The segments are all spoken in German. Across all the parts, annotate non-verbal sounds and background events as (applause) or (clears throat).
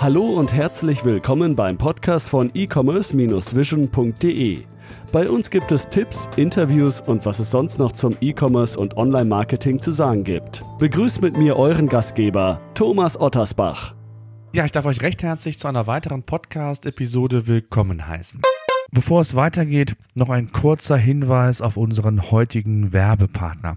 Hallo und herzlich willkommen beim Podcast von e-commerce-vision.de. Bei uns gibt es Tipps, Interviews und was es sonst noch zum E-Commerce und Online-Marketing zu sagen gibt. Begrüßt mit mir euren Gastgeber, Thomas Ottersbach. Ja, ich darf euch recht herzlich zu einer weiteren Podcast-Episode willkommen heißen. Bevor es weitergeht, noch ein kurzer Hinweis auf unseren heutigen Werbepartner.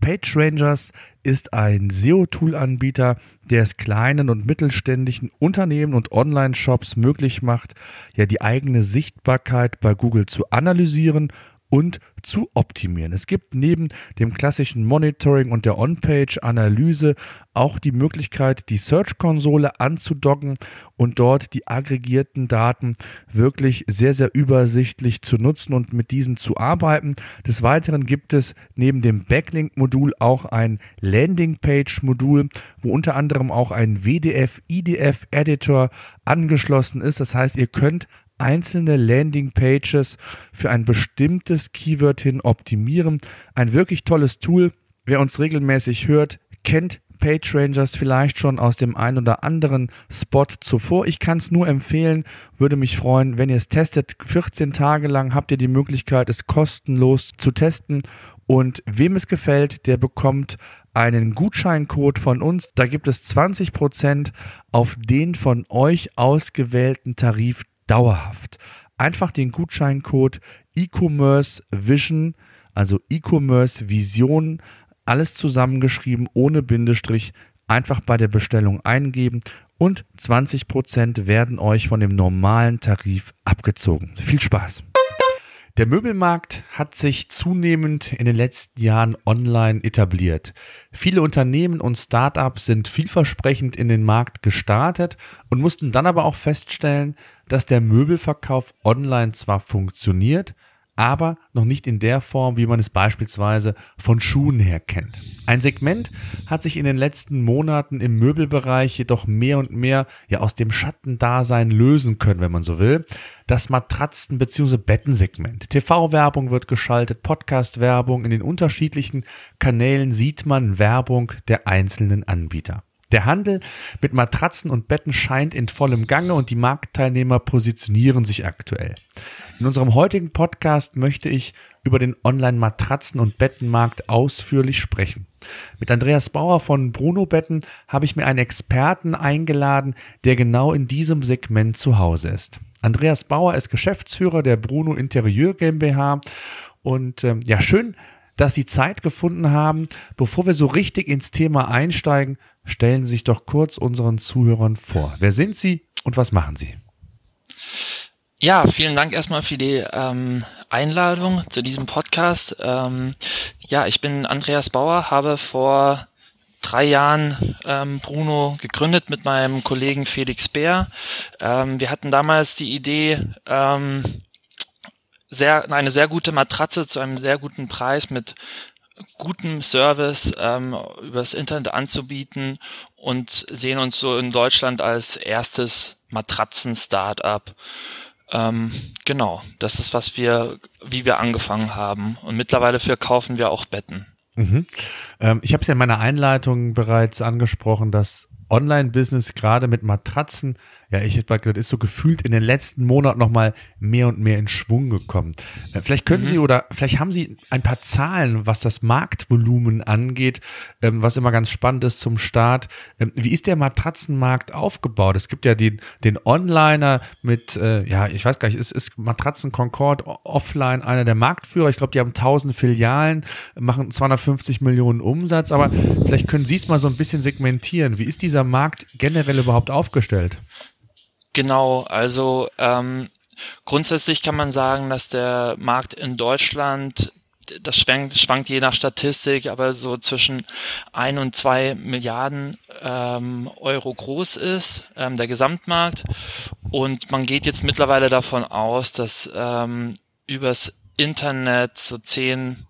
PageRangers ist ein SEO-Tool-Anbieter, der es kleinen und mittelständischen Unternehmen und Online-Shops möglich macht, ja die eigene Sichtbarkeit bei Google zu analysieren und zu optimieren. Es gibt neben dem klassischen Monitoring und der On-Page-Analyse auch die Möglichkeit, die Search-Konsole anzudocken und dort die aggregierten Daten wirklich sehr, sehr übersichtlich zu nutzen und mit diesen zu arbeiten. Des Weiteren gibt es neben dem Backlink-Modul auch ein Landing-Page-Modul, wo unter anderem auch ein WDF-IDF-Editor angeschlossen ist. Das heißt, ihr könnt einzelne Landingpages für ein bestimmtes Keyword hin optimieren. Ein wirklich tolles Tool. Wer uns regelmäßig hört, kennt PageRangers vielleicht schon aus dem einen oder anderen Spot zuvor. Ich kann es nur empfehlen, würde mich freuen, wenn ihr es testet. 14 Tage lang habt ihr die Möglichkeit, es kostenlos zu testen. Und wem es gefällt, der bekommt einen Gutscheincode von uns. Da gibt es 20% auf den von euch ausgewählten Tarif dauerhaft. Einfach den Gutscheincode E-Commerce Vision, also E-Commerce Vision, alles zusammengeschrieben ohne Bindestrich, einfach bei der Bestellung eingeben und 20% werden euch von dem normalen Tarif abgezogen. Viel Spaß! Der Möbelmarkt hat sich zunehmend in den letzten Jahren online etabliert. Viele Unternehmen und Startups sind vielversprechend in den Markt gestartet und mussten dann aber auch feststellen, dass der Möbelverkauf online zwar funktioniert, aber noch nicht in der Form, wie man es beispielsweise von Schuhen her kennt. Ein Segment hat sich in den letzten Monaten im Möbelbereich jedoch mehr und mehr ja aus dem Schattendasein lösen können, wenn man so will. Das Matratzen- bzw. Bettensegment. TV-Werbung wird geschaltet, Podcast-Werbung, in den unterschiedlichen Kanälen sieht man Werbung der einzelnen Anbieter. Der Handel mit Matratzen und Betten scheint in vollem Gange und die Marktteilnehmer positionieren sich aktuell. In unserem heutigen Podcast möchte ich über den Online-Matratzen- und Bettenmarkt ausführlich sprechen. Mit Andreas Bauer von Bruno Betten habe ich mir einen Experten eingeladen, der genau in diesem Segment zu Hause ist. Andreas Bauer ist Geschäftsführer der Bruno Interieur GmbH und ähm, ja, schön, dass Sie Zeit gefunden haben. Bevor wir so richtig ins Thema einsteigen, stellen Sie sich doch kurz unseren Zuhörern vor. Wer sind Sie und was machen Sie? Ja, vielen Dank erstmal für die ähm, Einladung zu diesem Podcast. Ähm, ja, ich bin Andreas Bauer, habe vor drei Jahren ähm, Bruno gegründet mit meinem Kollegen Felix Bär. Ähm, wir hatten damals die Idee, ähm, sehr, eine sehr gute Matratze zu einem sehr guten Preis mit gutem Service ähm, übers Internet anzubieten und sehen uns so in Deutschland als erstes Matratzen-Startup. Ähm, genau, das ist was wir, wie wir angefangen haben. Und mittlerweile verkaufen wir auch Betten. Mhm. Ähm, ich habe es ja in meiner Einleitung bereits angesprochen, dass Online-Business gerade mit Matratzen ja, ich hätte mal gesagt, ist so gefühlt in den letzten Monaten nochmal mehr und mehr in Schwung gekommen. Äh, vielleicht können mhm. Sie oder vielleicht haben Sie ein paar Zahlen, was das Marktvolumen angeht, ähm, was immer ganz spannend ist zum Start. Ähm, wie ist der Matratzenmarkt aufgebaut? Es gibt ja den, den Onliner mit, äh, ja, ich weiß gar nicht, ist, ist Matratzen Concord offline einer der Marktführer? Ich glaube, die haben 1000 Filialen, machen 250 Millionen Umsatz, aber vielleicht können Sie es mal so ein bisschen segmentieren. Wie ist dieser Markt generell überhaupt aufgestellt? Genau, also ähm, grundsätzlich kann man sagen, dass der Markt in Deutschland das schwankt, schwankt je nach Statistik, aber so zwischen ein und zwei Milliarden ähm, Euro groß ist, ähm, der Gesamtmarkt. Und man geht jetzt mittlerweile davon aus, dass ähm, übers Internet so 10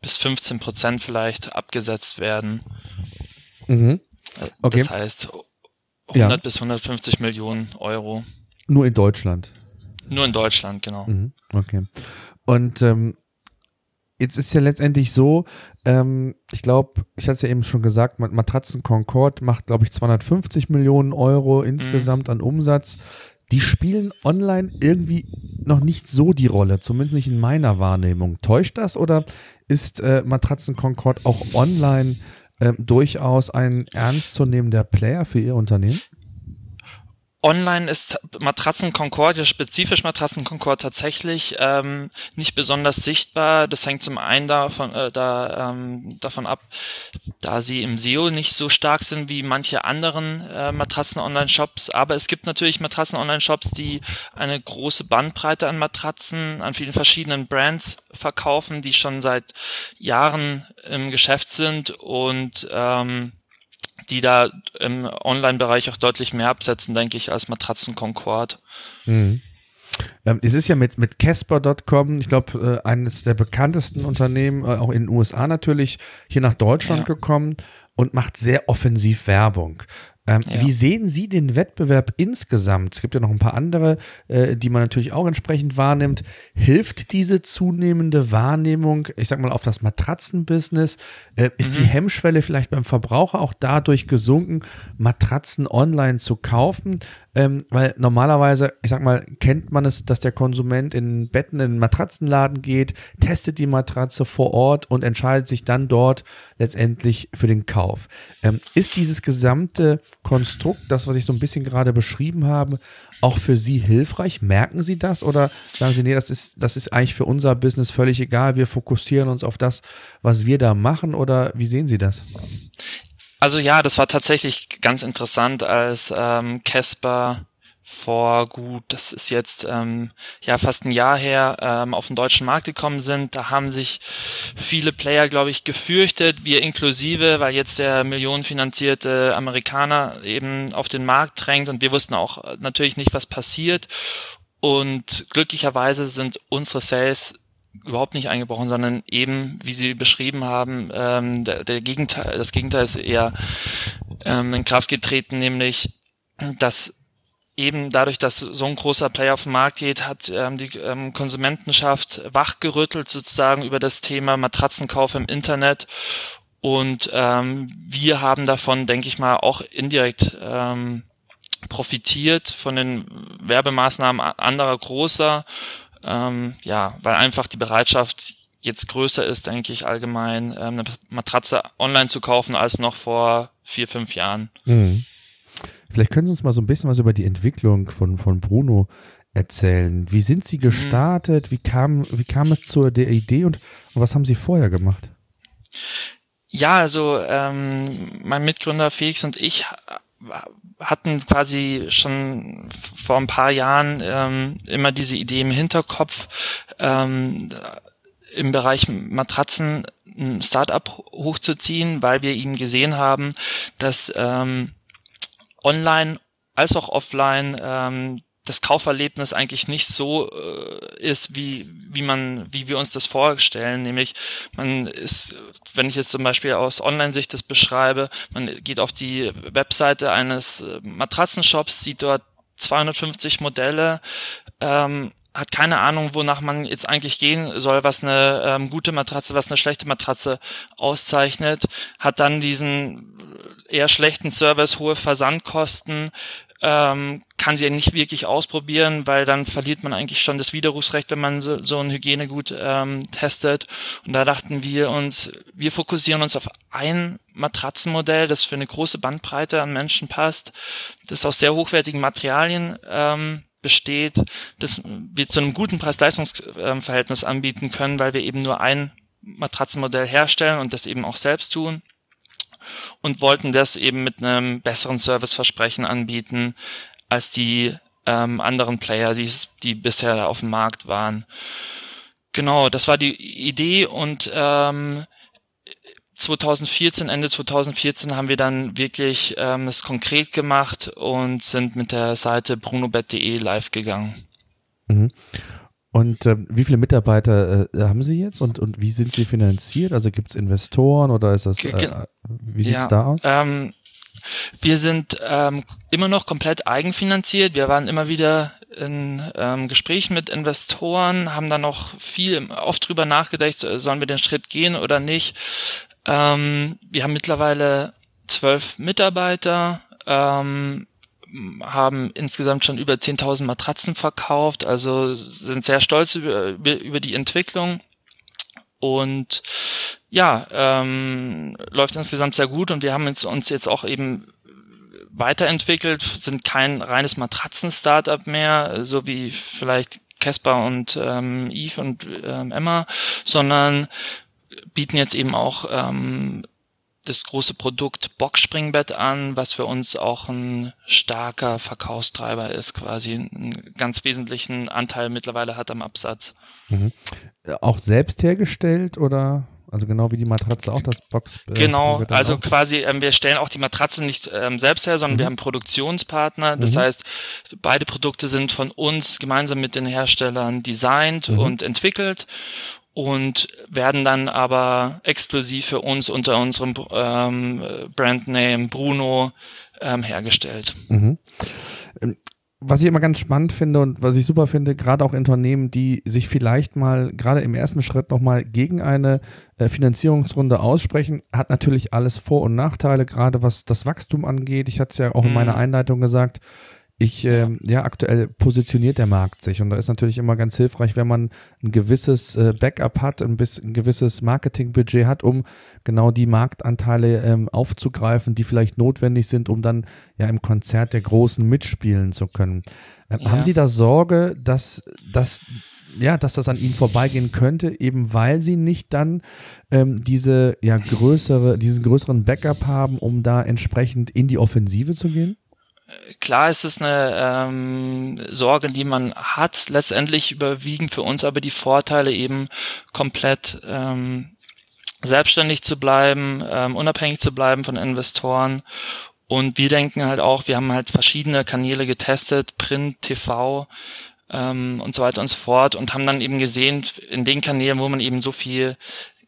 bis 15 Prozent vielleicht abgesetzt werden. Mhm. Okay. Das heißt, 100 ja. bis 150 Millionen Euro. Nur in Deutschland. Nur in Deutschland, genau. Mhm. Okay. Und ähm, jetzt ist ja letztendlich so, ähm, ich glaube, ich hatte es ja eben schon gesagt, Matratzen Concord macht, glaube ich, 250 Millionen Euro insgesamt mhm. an Umsatz. Die spielen online irgendwie noch nicht so die Rolle, zumindest nicht in meiner Wahrnehmung. Täuscht das oder ist äh, Matratzen Concord auch online äh, durchaus ein ernstzunehmender Player für Ihr Unternehmen? Online ist Matratzen Concord, ja spezifisch Matratzen Concord tatsächlich ähm, nicht besonders sichtbar. Das hängt zum einen davon, äh, da, ähm, davon ab, da sie im SEO nicht so stark sind wie manche anderen äh, Matratzen-Online-Shops. Aber es gibt natürlich Matratzen-Online-Shops, die eine große Bandbreite an Matratzen, an vielen verschiedenen Brands verkaufen, die schon seit Jahren im Geschäft sind und ähm, die da im Online-Bereich auch deutlich mehr absetzen, denke ich, als Matratzen Concord. Mhm. Ähm, es ist ja mit, mit Casper.com, ich glaube, äh, eines der bekanntesten Unternehmen, äh, auch in den USA natürlich, hier nach Deutschland ja. gekommen und macht sehr offensiv Werbung. Ähm, ja. Wie sehen Sie den Wettbewerb insgesamt? Es gibt ja noch ein paar andere, äh, die man natürlich auch entsprechend wahrnimmt. Hilft diese zunehmende Wahrnehmung, ich sag mal, auf das Matratzenbusiness? Äh, ist mhm. die Hemmschwelle vielleicht beim Verbraucher auch dadurch gesunken, Matratzen online zu kaufen? Ähm, weil normalerweise, ich sag mal, kennt man es, dass der Konsument in Betten, in den Matratzenladen geht, testet die Matratze vor Ort und entscheidet sich dann dort letztendlich für den Kauf. Ähm, ist dieses gesamte Konstrukt, das, was ich so ein bisschen gerade beschrieben habe, auch für Sie hilfreich? Merken Sie das oder sagen Sie, nee, das ist, das ist eigentlich für unser Business völlig egal, wir fokussieren uns auf das, was wir da machen oder wie sehen Sie das? Also ja, das war tatsächlich ganz interessant, als ähm, Casper vor gut, das ist jetzt ähm, ja fast ein Jahr her, ähm, auf den deutschen Markt gekommen sind. Da haben sich viele Player, glaube ich, gefürchtet, wir inklusive, weil jetzt der millionenfinanzierte Amerikaner eben auf den Markt drängt und wir wussten auch natürlich nicht, was passiert. Und glücklicherweise sind unsere Sales überhaupt nicht eingebrochen, sondern eben, wie Sie beschrieben haben, ähm, der, der Gegenteil, das Gegenteil ist eher ähm, in Kraft getreten, nämlich dass eben dadurch, dass so ein großer Player auf den Markt geht, hat ähm, die ähm, Konsumentenschaft wachgerüttelt sozusagen über das Thema Matratzenkauf im Internet. Und ähm, wir haben davon, denke ich mal, auch indirekt ähm, profitiert von den Werbemaßnahmen anderer großer. Ähm, ja, weil einfach die Bereitschaft jetzt größer ist, denke ich, allgemein ähm, eine Matratze online zu kaufen als noch vor vier, fünf Jahren. Mhm. Vielleicht können Sie uns mal so ein bisschen was über die Entwicklung von, von Bruno erzählen. Wie sind Sie gestartet? Wie kam, wie kam es zur der Idee und, und was haben Sie vorher gemacht? Ja, also ähm, mein Mitgründer Felix und ich hatten quasi schon vor ein paar Jahren ähm, immer diese Idee im Hinterkopf, ähm, im Bereich Matratzen ein Startup hochzuziehen, weil wir eben gesehen haben, dass ähm, online als auch offline ähm, das Kauferlebnis eigentlich nicht so äh, ist, wie, wie man, wie wir uns das vorstellen. Nämlich, man ist, wenn ich jetzt zum Beispiel aus Online-Sicht das beschreibe, man geht auf die Webseite eines äh, Matratzenshops, sieht dort 250 Modelle, ähm, hat keine Ahnung, wonach man jetzt eigentlich gehen soll, was eine ähm, gute Matratze, was eine schlechte Matratze auszeichnet, hat dann diesen eher schlechten Service, hohe Versandkosten, ähm, kann sie nicht wirklich ausprobieren, weil dann verliert man eigentlich schon das Widerrufsrecht, wenn man so, so ein Hygienegut ähm, testet. Und da dachten wir uns, wir fokussieren uns auf ein Matratzenmodell, das für eine große Bandbreite an Menschen passt, das aus sehr hochwertigen Materialien ähm, besteht, dass wir zu einem guten Preis-Leistungs-Verhältnis anbieten können, weil wir eben nur ein Matratzenmodell herstellen und das eben auch selbst tun und wollten das eben mit einem besseren Serviceversprechen anbieten als die ähm, anderen Player, die, die bisher auf dem Markt waren. Genau, das war die Idee und ähm, 2014, Ende 2014 haben wir dann wirklich ähm, es konkret gemacht und sind mit der Seite brunobet.de live gegangen. Mhm. Und äh, wie viele Mitarbeiter äh, haben Sie jetzt und, und wie sind Sie finanziert? Also gibt es Investoren oder ist das, äh, wie sieht's ja, da aus? Ähm, wir sind ähm, immer noch komplett eigenfinanziert. Wir waren immer wieder in ähm, Gesprächen mit Investoren, haben da noch viel oft drüber nachgedacht, sollen wir den Schritt gehen oder nicht. Ähm, wir haben mittlerweile zwölf Mitarbeiter, ähm, haben insgesamt schon über 10.000 Matratzen verkauft, also sind sehr stolz über, über die Entwicklung. Und ja, ähm, läuft insgesamt sehr gut und wir haben uns jetzt auch eben weiterentwickelt, sind kein reines Matratzen-Startup mehr, so wie vielleicht Casper und ähm, Eve und ähm, Emma, sondern bieten jetzt eben auch ähm, das große Produkt Boxspringbett an, was für uns auch ein starker Verkaufstreiber ist, quasi einen ganz wesentlichen Anteil mittlerweile hat am Absatz. Mhm. Auch selbst hergestellt oder? Also genau wie die Matratze auch das Box. Äh, genau, also auch. quasi, ähm, wir stellen auch die Matratze nicht ähm, selbst her, sondern mhm. wir haben Produktionspartner. Das mhm. heißt, beide Produkte sind von uns gemeinsam mit den Herstellern designt mhm. und entwickelt und werden dann aber exklusiv für uns unter unserem ähm, Brandname Bruno ähm, hergestellt. Mhm. Ähm, was ich immer ganz spannend finde und was ich super finde, gerade auch Unternehmen, die sich vielleicht mal gerade im ersten Schritt nochmal gegen eine äh, Finanzierungsrunde aussprechen, hat natürlich alles Vor- und Nachteile, gerade was das Wachstum angeht. Ich hatte es ja auch in meiner mhm. Einleitung gesagt, ich, äh, ja, aktuell positioniert der Markt sich und da ist natürlich immer ganz hilfreich, wenn man ein gewisses äh, Backup hat, ein, bisschen, ein gewisses Marketingbudget hat, um genau die Marktanteile ähm, aufzugreifen, die vielleicht notwendig sind, um dann ja im Konzert der Großen mitspielen zu können. Äh, ja. Haben Sie da Sorge, dass, dass ja, dass das an ihnen vorbeigehen könnte, eben weil sie nicht dann ähm, diese ja größere, diesen größeren Backup haben, um da entsprechend in die Offensive zu gehen? Klar ist es eine ähm, Sorge, die man hat. Letztendlich überwiegen für uns aber die Vorteile eben komplett ähm, selbstständig zu bleiben, ähm, unabhängig zu bleiben von Investoren. Und wir denken halt auch, wir haben halt verschiedene Kanäle getestet, Print, TV ähm, und so weiter und so fort und haben dann eben gesehen, in den Kanälen, wo man eben so viel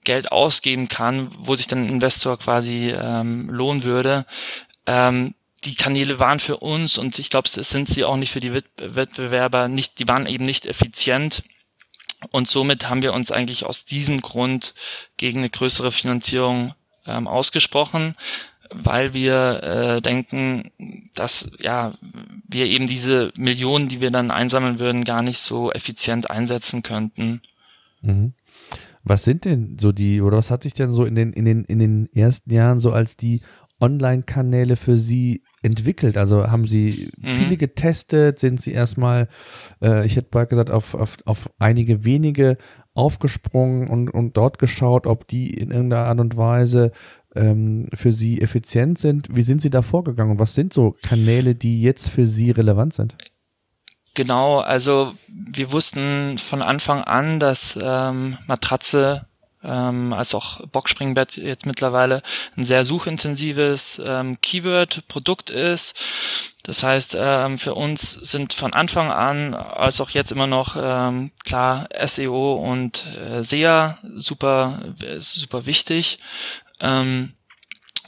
Geld ausgeben kann, wo sich dann ein Investor quasi ähm, lohnen würde, ähm, die Kanäle waren für uns und ich glaube, es sind sie auch nicht für die Wettbewerber nicht, die waren eben nicht effizient. Und somit haben wir uns eigentlich aus diesem Grund gegen eine größere Finanzierung ähm, ausgesprochen, weil wir äh, denken, dass ja wir eben diese Millionen, die wir dann einsammeln würden, gar nicht so effizient einsetzen könnten. Mhm. Was sind denn so die, oder was hat sich denn so in den, in den, in den ersten Jahren so als die Online-Kanäle für Sie entwickelt? Also haben Sie mhm. viele getestet? Sind Sie erstmal, äh, ich hätte bald gesagt, auf, auf, auf einige wenige aufgesprungen und, und dort geschaut, ob die in irgendeiner Art und Weise ähm, für Sie effizient sind? Wie sind Sie da vorgegangen und was sind so Kanäle, die jetzt für Sie relevant sind? Genau, also wir wussten von Anfang an, dass ähm, Matratze ähm, als auch Boxspringbett jetzt mittlerweile ein sehr suchintensives ähm, Keyword-Produkt ist. Das heißt, ähm, für uns sind von Anfang an, als auch jetzt immer noch ähm, klar SEO und äh, SEA super, super wichtig. Ähm,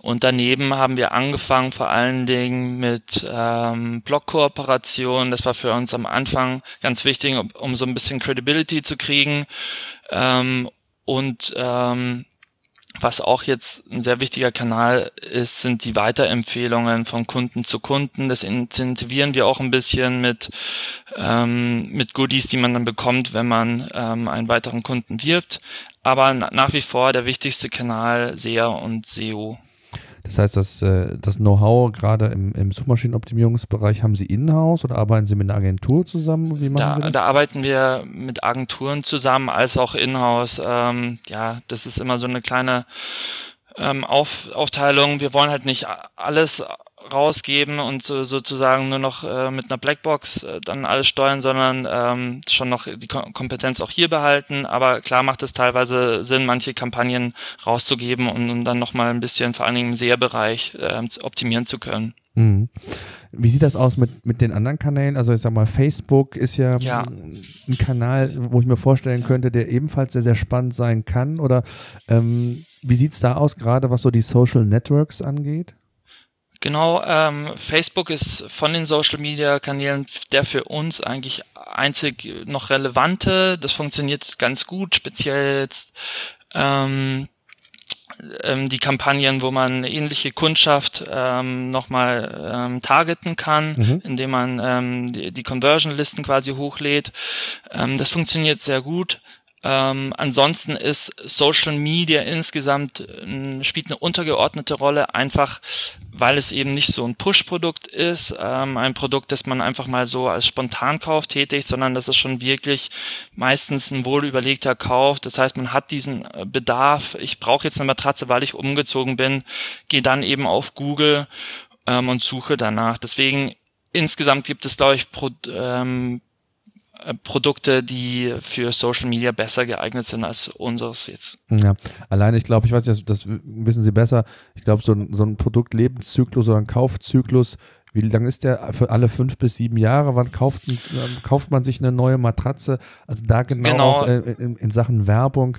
und daneben haben wir angefangen vor allen Dingen mit ähm, Blog-Kooperationen. Das war für uns am Anfang ganz wichtig, um, um so ein bisschen Credibility zu kriegen. Ähm, und ähm, was auch jetzt ein sehr wichtiger Kanal ist, sind die Weiterempfehlungen von Kunden zu Kunden. Das incentivieren wir auch ein bisschen mit, ähm, mit Goodies, die man dann bekommt, wenn man ähm, einen weiteren Kunden wirbt. Aber nach wie vor der wichtigste Kanal SEA und SEO. Das heißt, das, äh, das Know-how gerade im, im Suchmaschinenoptimierungsbereich haben Sie in-house oder arbeiten Sie mit einer Agentur zusammen? Wie machen da, Sie das? da arbeiten wir mit Agenturen zusammen, als auch in-house. Ähm, ja, das ist immer so eine kleine ähm, Auf, Aufteilung. Wir wollen halt nicht alles rausgeben und so, sozusagen nur noch äh, mit einer Blackbox äh, dann alles steuern, sondern ähm, schon noch die Kom Kompetenz auch hier behalten. Aber klar macht es teilweise Sinn, manche Kampagnen rauszugeben und, um dann nochmal ein bisschen vor allen Dingen im SEA-Bereich äh, optimieren zu können. Mhm. Wie sieht das aus mit, mit den anderen Kanälen? Also ich sag mal, Facebook ist ja, ja. ein Kanal, wo ich mir vorstellen könnte, der ebenfalls sehr, sehr spannend sein kann. Oder ähm, wie sieht's da aus, gerade was so die Social Networks angeht? Genau, ähm, Facebook ist von den Social Media Kanälen der für uns eigentlich einzig noch relevante. Das funktioniert ganz gut, speziell jetzt ähm, ähm, die Kampagnen, wo man ähnliche Kundschaft ähm, nochmal ähm, targeten kann, mhm. indem man ähm, die, die Conversion-Listen quasi hochlädt. Ähm, das funktioniert sehr gut. Ähm, ansonsten ist Social Media insgesamt äh, spielt eine untergeordnete Rolle, einfach weil es eben nicht so ein Push-Produkt ist, ähm, ein Produkt, das man einfach mal so als Spontankauf tätigt, sondern das ist schon wirklich meistens ein wohlüberlegter Kauf. Das heißt, man hat diesen äh, Bedarf, ich brauche jetzt eine Matratze, weil ich umgezogen bin, gehe dann eben auf Google ähm, und suche danach. Deswegen insgesamt gibt es, glaube ich, Pro, ähm, äh, Produkte, die für Social Media besser geeignet sind als unseres jetzt. Ja, allein ich glaube, ich weiß nicht, das wissen Sie besser. Ich glaube, so ein, so ein Produktlebenszyklus oder ein Kaufzyklus, wie lang ist der für alle fünf bis sieben Jahre? Wann kauft, kauft man sich eine neue Matratze? Also da genau, genau. Auch, äh, in, in Sachen Werbung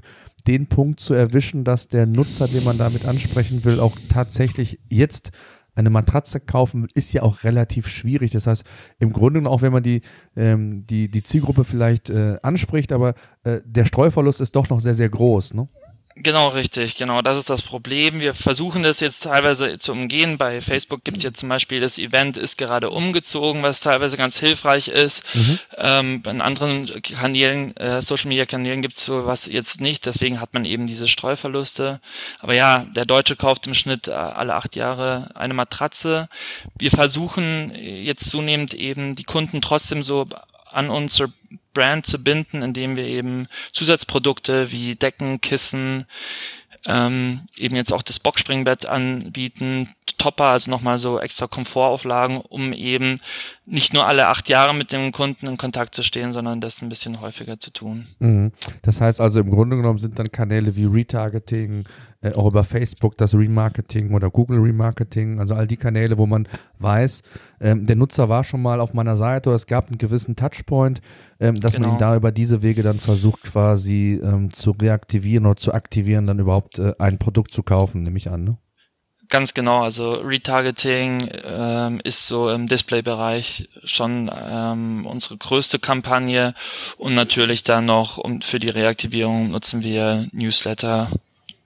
den Punkt zu erwischen, dass der Nutzer, den man damit ansprechen will, auch tatsächlich jetzt eine Matratze kaufen ist ja auch relativ schwierig. Das heißt, im Grunde auch wenn man die, ähm, die, die Zielgruppe vielleicht äh, anspricht, aber äh, der Streuverlust ist doch noch sehr, sehr groß. Ne? Genau, richtig, genau. Das ist das Problem. Wir versuchen das jetzt teilweise zu umgehen. Bei Facebook gibt es jetzt zum Beispiel, das Event ist gerade umgezogen, was teilweise ganz hilfreich ist. Mhm. Ähm, in anderen Kanälen, äh, Social Media Kanälen gibt es sowas jetzt nicht. Deswegen hat man eben diese Streuverluste. Aber ja, der Deutsche kauft im Schnitt äh, alle acht Jahre eine Matratze. Wir versuchen jetzt zunehmend eben die Kunden trotzdem so an unsere Brand zu binden, indem wir eben Zusatzprodukte wie Decken, Kissen, ähm, eben jetzt auch das Boxspringbett anbieten, Topper, also nochmal so extra Komfortauflagen, um eben nicht nur alle acht Jahre mit dem Kunden in Kontakt zu stehen, sondern das ein bisschen häufiger zu tun. Mhm. Das heißt also im Grunde genommen sind dann Kanäle wie Retargeting, äh, auch über Facebook das Remarketing oder Google Remarketing, also all die Kanäle, wo man weiß, ähm, der Nutzer war schon mal auf meiner Seite oder es gab einen gewissen Touchpoint, ähm, dass genau. man ihn da über diese Wege dann versucht quasi ähm, zu reaktivieren oder zu aktivieren, dann überhaupt äh, ein Produkt zu kaufen, nehme ich an. Ne? Ganz genau, also Retargeting ähm, ist so im Display-Bereich schon ähm, unsere größte Kampagne und natürlich dann noch um, für die Reaktivierung nutzen wir Newsletter,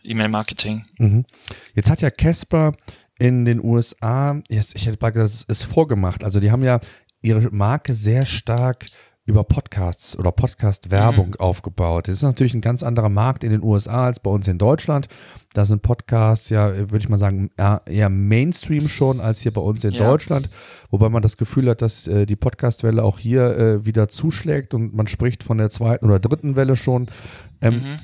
E-Mail-Marketing. Mhm. Jetzt hat ja Casper in den USA, jetzt, ich hätte gesagt, es ist vorgemacht. Also die haben ja ihre Marke sehr stark über Podcasts oder Podcast-Werbung mhm. aufgebaut. Das ist natürlich ein ganz anderer Markt in den USA als bei uns in Deutschland. Da sind Podcasts ja, würde ich mal sagen, eher Mainstream schon als hier bei uns in ja. Deutschland. Wobei man das Gefühl hat, dass äh, die Podcast-Welle auch hier äh, wieder zuschlägt und man spricht von der zweiten oder dritten Welle schon. Ähm, mhm.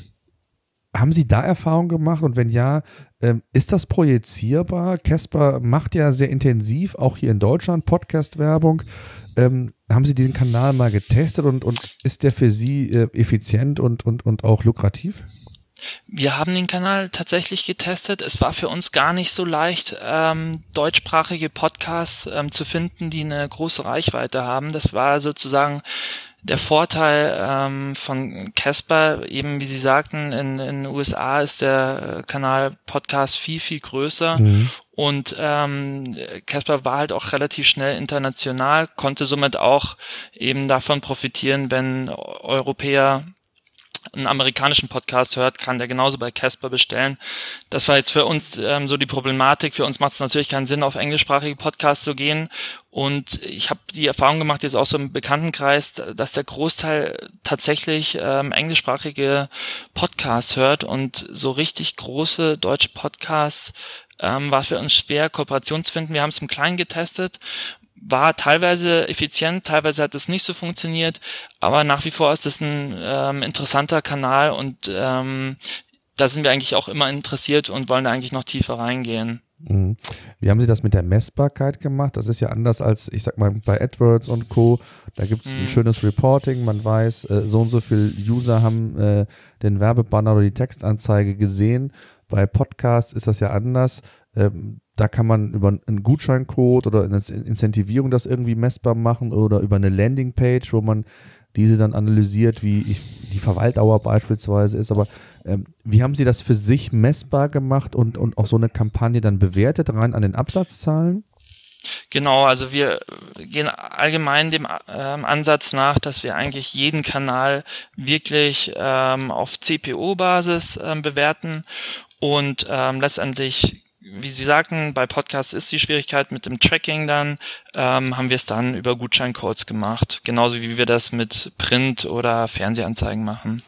Haben Sie da Erfahrungen gemacht und wenn ja, ähm, ist das projizierbar? Casper macht ja sehr intensiv, auch hier in Deutschland, Podcast-Werbung. Ähm, haben Sie diesen Kanal mal getestet und, und ist der für Sie äh, effizient und, und, und auch lukrativ? Wir haben den Kanal tatsächlich getestet. Es war für uns gar nicht so leicht, ähm, deutschsprachige Podcasts ähm, zu finden, die eine große Reichweite haben. Das war sozusagen der Vorteil ähm, von Casper, eben wie Sie sagten, in, in den USA ist der Kanal Podcast viel, viel größer. Mhm. Und ähm, Casper war halt auch relativ schnell international, konnte somit auch eben davon profitieren, wenn Europäer einen amerikanischen Podcast hört, kann der genauso bei Casper bestellen. Das war jetzt für uns ähm, so die Problematik. Für uns macht es natürlich keinen Sinn, auf englischsprachige Podcasts zu gehen. Und ich habe die Erfahrung gemacht, jetzt auch so im Bekanntenkreis, dass der Großteil tatsächlich ähm, englischsprachige Podcasts hört und so richtig große deutsche Podcasts ähm, war für uns schwer, Kooperation zu finden. Wir haben es im Kleinen getestet war teilweise effizient, teilweise hat es nicht so funktioniert, aber nach wie vor ist es ein ähm, interessanter Kanal und ähm, da sind wir eigentlich auch immer interessiert und wollen da eigentlich noch tiefer reingehen. Mhm. Wie haben Sie das mit der Messbarkeit gemacht? Das ist ja anders als, ich sag mal, bei AdWords und Co. Da gibt es mhm. ein schönes Reporting, man weiß, äh, so und so viele User haben äh, den Werbebanner oder die Textanzeige gesehen. Bei Podcasts ist das ja anders. Ähm, da kann man über einen Gutscheincode oder eine Incentivierung das irgendwie messbar machen oder über eine Landingpage, wo man diese dann analysiert, wie ich, die Verweildauer beispielsweise ist. Aber ähm, wie haben Sie das für sich messbar gemacht und, und auch so eine Kampagne dann bewertet, rein an den Absatzzahlen? Genau, also wir gehen allgemein dem ähm, Ansatz nach, dass wir eigentlich jeden Kanal wirklich ähm, auf CPO-Basis ähm, bewerten und ähm, letztendlich wie Sie sagten, bei Podcasts ist die Schwierigkeit mit dem Tracking dann, ähm, haben wir es dann über Gutscheincodes gemacht, genauso wie wir das mit Print oder Fernsehanzeigen machen.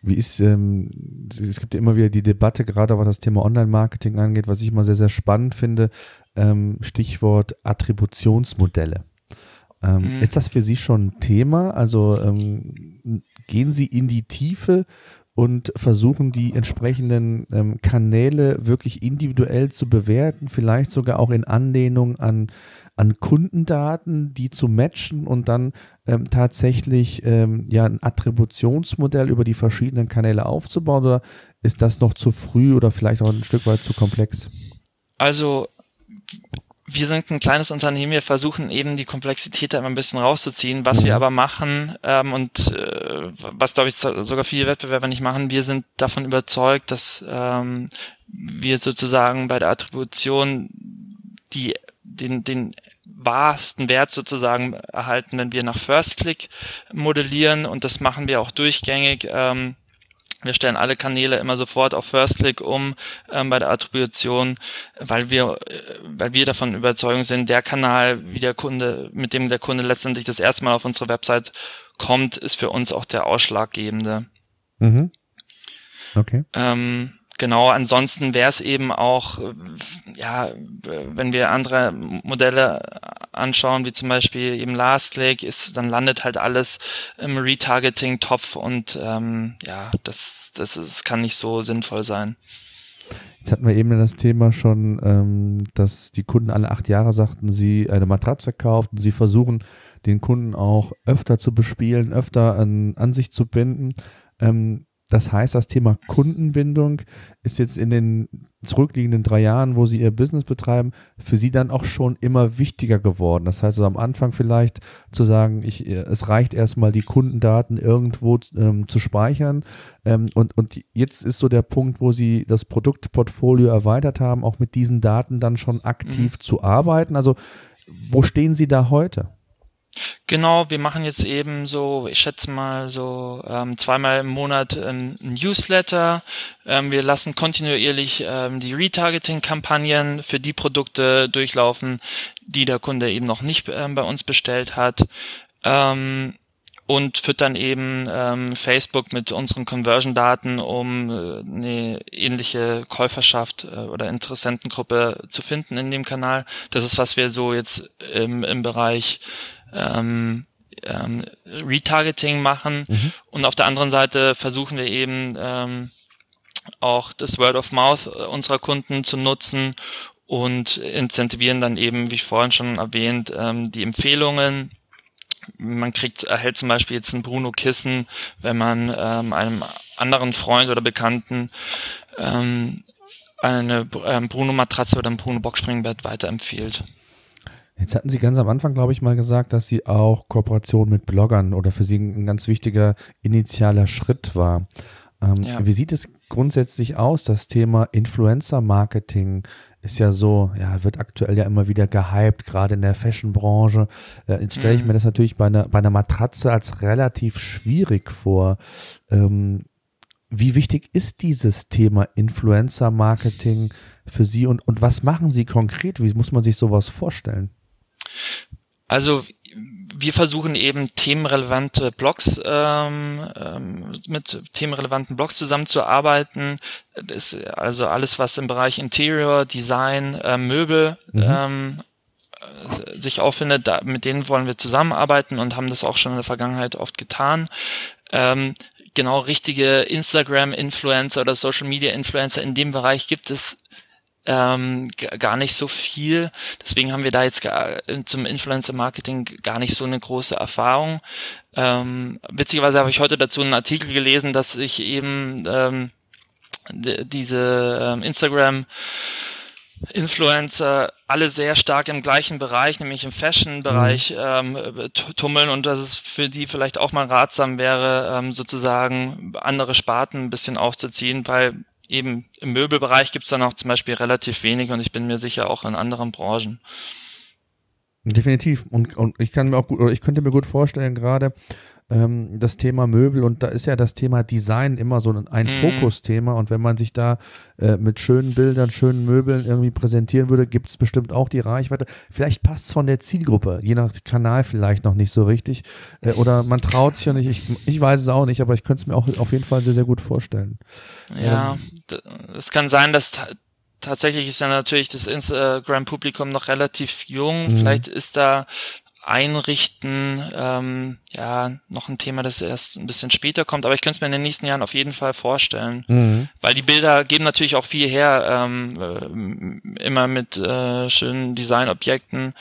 Wie ist, ähm, es gibt ja immer wieder die Debatte, gerade was das Thema Online-Marketing angeht, was ich immer sehr, sehr spannend finde, ähm, Stichwort Attributionsmodelle. Ähm, mhm. Ist das für Sie schon ein Thema? Also ähm, gehen Sie in die Tiefe und versuchen die entsprechenden ähm, Kanäle wirklich individuell zu bewerten, vielleicht sogar auch in Anlehnung an, an Kundendaten, die zu matchen und dann ähm, tatsächlich ähm, ja ein Attributionsmodell über die verschiedenen Kanäle aufzubauen oder ist das noch zu früh oder vielleicht auch ein Stück weit zu komplex? Also wir sind ein kleines Unternehmen, wir versuchen eben die Komplexität da immer ein bisschen rauszuziehen. Was wir mhm. aber machen ähm, und äh, was, glaube ich, sogar viele Wettbewerber nicht machen, wir sind davon überzeugt, dass ähm, wir sozusagen bei der Attribution die, den, den wahrsten Wert sozusagen erhalten, wenn wir nach First Click modellieren und das machen wir auch durchgängig. Ähm, wir stellen alle Kanäle immer sofort auf First Click um ähm, bei der Attribution, weil wir, äh, weil wir davon überzeugt sind, der Kanal, wie der Kunde, mit dem der Kunde letztendlich das erste Mal auf unsere Website kommt, ist für uns auch der ausschlaggebende. Mhm. Okay. Ähm, Genau, ansonsten wäre es eben auch, äh, ja, wenn wir andere Modelle anschauen, wie zum Beispiel eben Last Click, ist, dann landet halt alles im Retargeting-Topf und ähm, ja, das, das ist, kann nicht so sinnvoll sein. Jetzt hatten wir eben das Thema schon, ähm, dass die Kunden alle acht Jahre sagten, sie eine Matratze kauft und sie versuchen, den Kunden auch öfter zu bespielen, öfter an, an sich zu binden. Ähm, das heißt, das Thema Kundenbindung ist jetzt in den zurückliegenden drei Jahren, wo Sie Ihr Business betreiben, für Sie dann auch schon immer wichtiger geworden. Das heißt, also am Anfang vielleicht zu sagen, ich, es reicht erstmal die Kundendaten irgendwo ähm, zu speichern. Ähm, und, und jetzt ist so der Punkt, wo Sie das Produktportfolio erweitert haben, auch mit diesen Daten dann schon aktiv mhm. zu arbeiten. Also, wo stehen Sie da heute? Genau, wir machen jetzt eben so, ich schätze mal so ähm, zweimal im Monat ein Newsletter. Ähm, wir lassen kontinuierlich ähm, die Retargeting-Kampagnen für die Produkte durchlaufen, die der Kunde eben noch nicht ähm, bei uns bestellt hat. Ähm, und füttern eben ähm, Facebook mit unseren Conversion-Daten, um äh, eine ähnliche Käuferschaft äh, oder Interessentengruppe zu finden in dem Kanal. Das ist, was wir so jetzt im, im Bereich ähm, ähm, Retargeting machen mhm. und auf der anderen Seite versuchen wir eben ähm, auch das Word of Mouth äh, unserer Kunden zu nutzen und incentivieren dann eben, wie ich vorhin schon erwähnt, ähm, die Empfehlungen. Man kriegt, erhält zum Beispiel jetzt ein Bruno Kissen, wenn man ähm, einem anderen Freund oder Bekannten ähm, eine ähm, Bruno Matratze oder ein Bruno Boxspringbett weiterempfiehlt. Jetzt hatten Sie ganz am Anfang, glaube ich, mal gesagt, dass Sie auch Kooperation mit Bloggern oder für Sie ein ganz wichtiger initialer Schritt war. Ähm, ja. Wie sieht es grundsätzlich aus? Das Thema Influencer-Marketing ist ja so, ja, wird aktuell ja immer wieder gehypt, gerade in der Fashion-Branche. Äh, jetzt stelle ich mhm. mir das natürlich bei einer, bei einer Matratze als relativ schwierig vor. Ähm, wie wichtig ist dieses Thema Influencer-Marketing für Sie und, und was machen Sie konkret? Wie muss man sich sowas vorstellen? Also wir versuchen eben themenrelevante Blogs ähm, ähm, mit themenrelevanten Blogs zusammenzuarbeiten. Das ist also alles, was im Bereich Interior, Design, äh, Möbel mhm. ähm, sich auffindet, da, mit denen wollen wir zusammenarbeiten und haben das auch schon in der Vergangenheit oft getan. Ähm, genau richtige Instagram-Influencer oder Social-Media-Influencer in dem Bereich gibt es ähm, gar nicht so viel. Deswegen haben wir da jetzt gar, zum Influencer-Marketing gar nicht so eine große Erfahrung. Ähm, witzigerweise habe ich heute dazu einen Artikel gelesen, dass sich eben ähm, diese ähm, Instagram Influencer alle sehr stark im gleichen Bereich, nämlich im Fashion-Bereich, mhm. ähm, tummeln und dass es für die vielleicht auch mal ratsam wäre, ähm, sozusagen andere Sparten ein bisschen aufzuziehen, weil eben im Möbelbereich gibt's dann auch zum Beispiel relativ wenig und ich bin mir sicher auch in anderen Branchen. Definitiv. Und, und ich kann mir auch gut, oder ich könnte mir gut vorstellen, gerade ähm, das Thema Möbel und da ist ja das Thema Design immer so ein, ein mhm. Fokusthema und wenn man sich da äh, mit schönen Bildern, schönen Möbeln irgendwie präsentieren würde, gibt es bestimmt auch die Reichweite. Vielleicht passt es von der Zielgruppe, je nach Kanal vielleicht noch nicht so richtig äh, oder man traut sich ja nicht, ich, ich weiß es auch nicht, aber ich könnte es mir auch auf jeden Fall sehr, sehr gut vorstellen. Ja, ähm, es kann sein, dass tatsächlich ist ja natürlich das Instagram-Publikum noch relativ jung. Mhm. Vielleicht ist da Einrichten, ähm, ja, noch ein Thema, das erst ein bisschen später kommt, aber ich könnte es mir in den nächsten Jahren auf jeden Fall vorstellen. Mhm. Weil die Bilder geben natürlich auch viel her, ähm, äh, immer mit äh, schönen Designobjekten.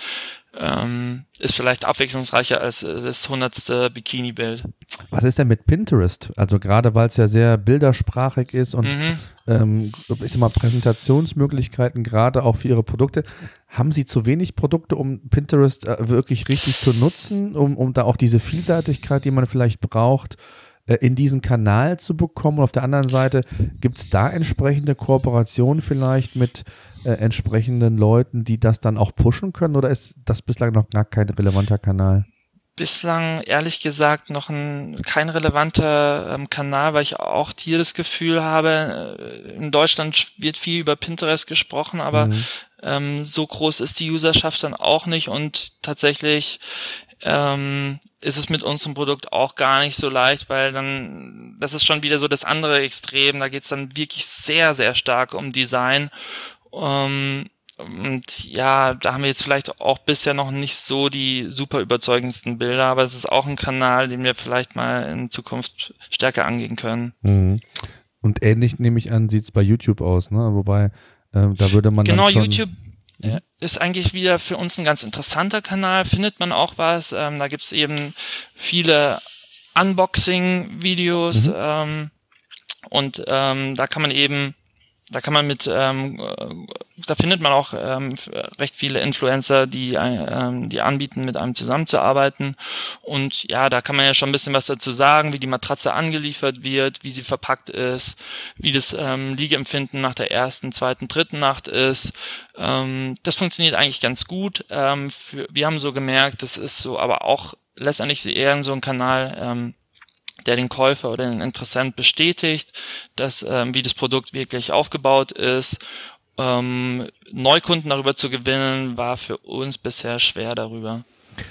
Ähm, ist vielleicht abwechslungsreicher als das hundertste Bikini-Bild. Was ist denn mit Pinterest? Also gerade weil es ja sehr bildersprachig ist und mhm. ähm, ich sag mal Präsentationsmöglichkeiten gerade auch für ihre Produkte. Haben Sie zu wenig Produkte, um Pinterest äh, wirklich richtig zu nutzen, um, um da auch diese Vielseitigkeit, die man vielleicht braucht, äh, in diesen Kanal zu bekommen? Und auf der anderen Seite gibt es da entsprechende Kooperationen vielleicht mit äh, entsprechenden Leuten, die das dann auch pushen können? Oder ist das bislang noch gar kein relevanter Kanal? bislang ehrlich gesagt noch ein kein relevanter ähm, Kanal, weil ich auch hier das Gefühl habe, äh, in Deutschland wird viel über Pinterest gesprochen, aber mhm. ähm, so groß ist die Userschaft dann auch nicht und tatsächlich ähm, ist es mit unserem Produkt auch gar nicht so leicht, weil dann, das ist schon wieder so das andere Extrem, da geht es dann wirklich sehr, sehr stark um Design. Ähm, und ja, da haben wir jetzt vielleicht auch bisher noch nicht so die super überzeugendsten Bilder, aber es ist auch ein Kanal, den wir vielleicht mal in Zukunft stärker angehen können. Mhm. Und ähnlich nehme ich an, sieht es bei YouTube aus, ne? Wobei, äh, da würde man. Genau, YouTube ja, ist eigentlich wieder für uns ein ganz interessanter Kanal, findet man auch was. Ähm, da es eben viele Unboxing-Videos mhm. ähm, und ähm, da kann man eben da kann man mit, ähm, da findet man auch ähm, recht viele Influencer, die, ähm, die anbieten, mit einem zusammenzuarbeiten. Und ja, da kann man ja schon ein bisschen was dazu sagen, wie die Matratze angeliefert wird, wie sie verpackt ist, wie das ähm, Liegeempfinden nach der ersten, zweiten, dritten Nacht ist. Ähm, das funktioniert eigentlich ganz gut. Ähm, für, wir haben so gemerkt, das ist so, aber auch letztendlich eher so ein Kanal, ähm, der den Käufer oder den Interessent bestätigt, dass ähm, wie das Produkt wirklich aufgebaut ist. Ähm, Neukunden darüber zu gewinnen, war für uns bisher schwer darüber.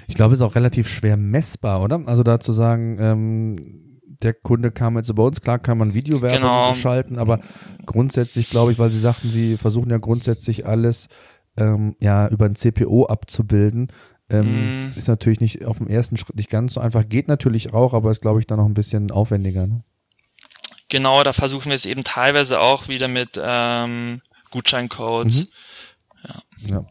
Ich glaube, es ist auch relativ schwer messbar, oder? Also da zu sagen, ähm, der Kunde kam jetzt bei uns, klar kann man Videowerbung genau. schalten, aber grundsätzlich glaube ich, weil Sie sagten, Sie versuchen ja grundsätzlich alles ähm, ja über ein CPO abzubilden, ähm, mm. Ist natürlich nicht auf dem ersten Schritt nicht ganz so einfach. Geht natürlich auch, aber ist, glaube ich, dann noch ein bisschen aufwendiger. Ne? Genau, da versuchen wir es eben teilweise auch wieder mit ähm, Gutscheincodes. Mhm. Ja. ja.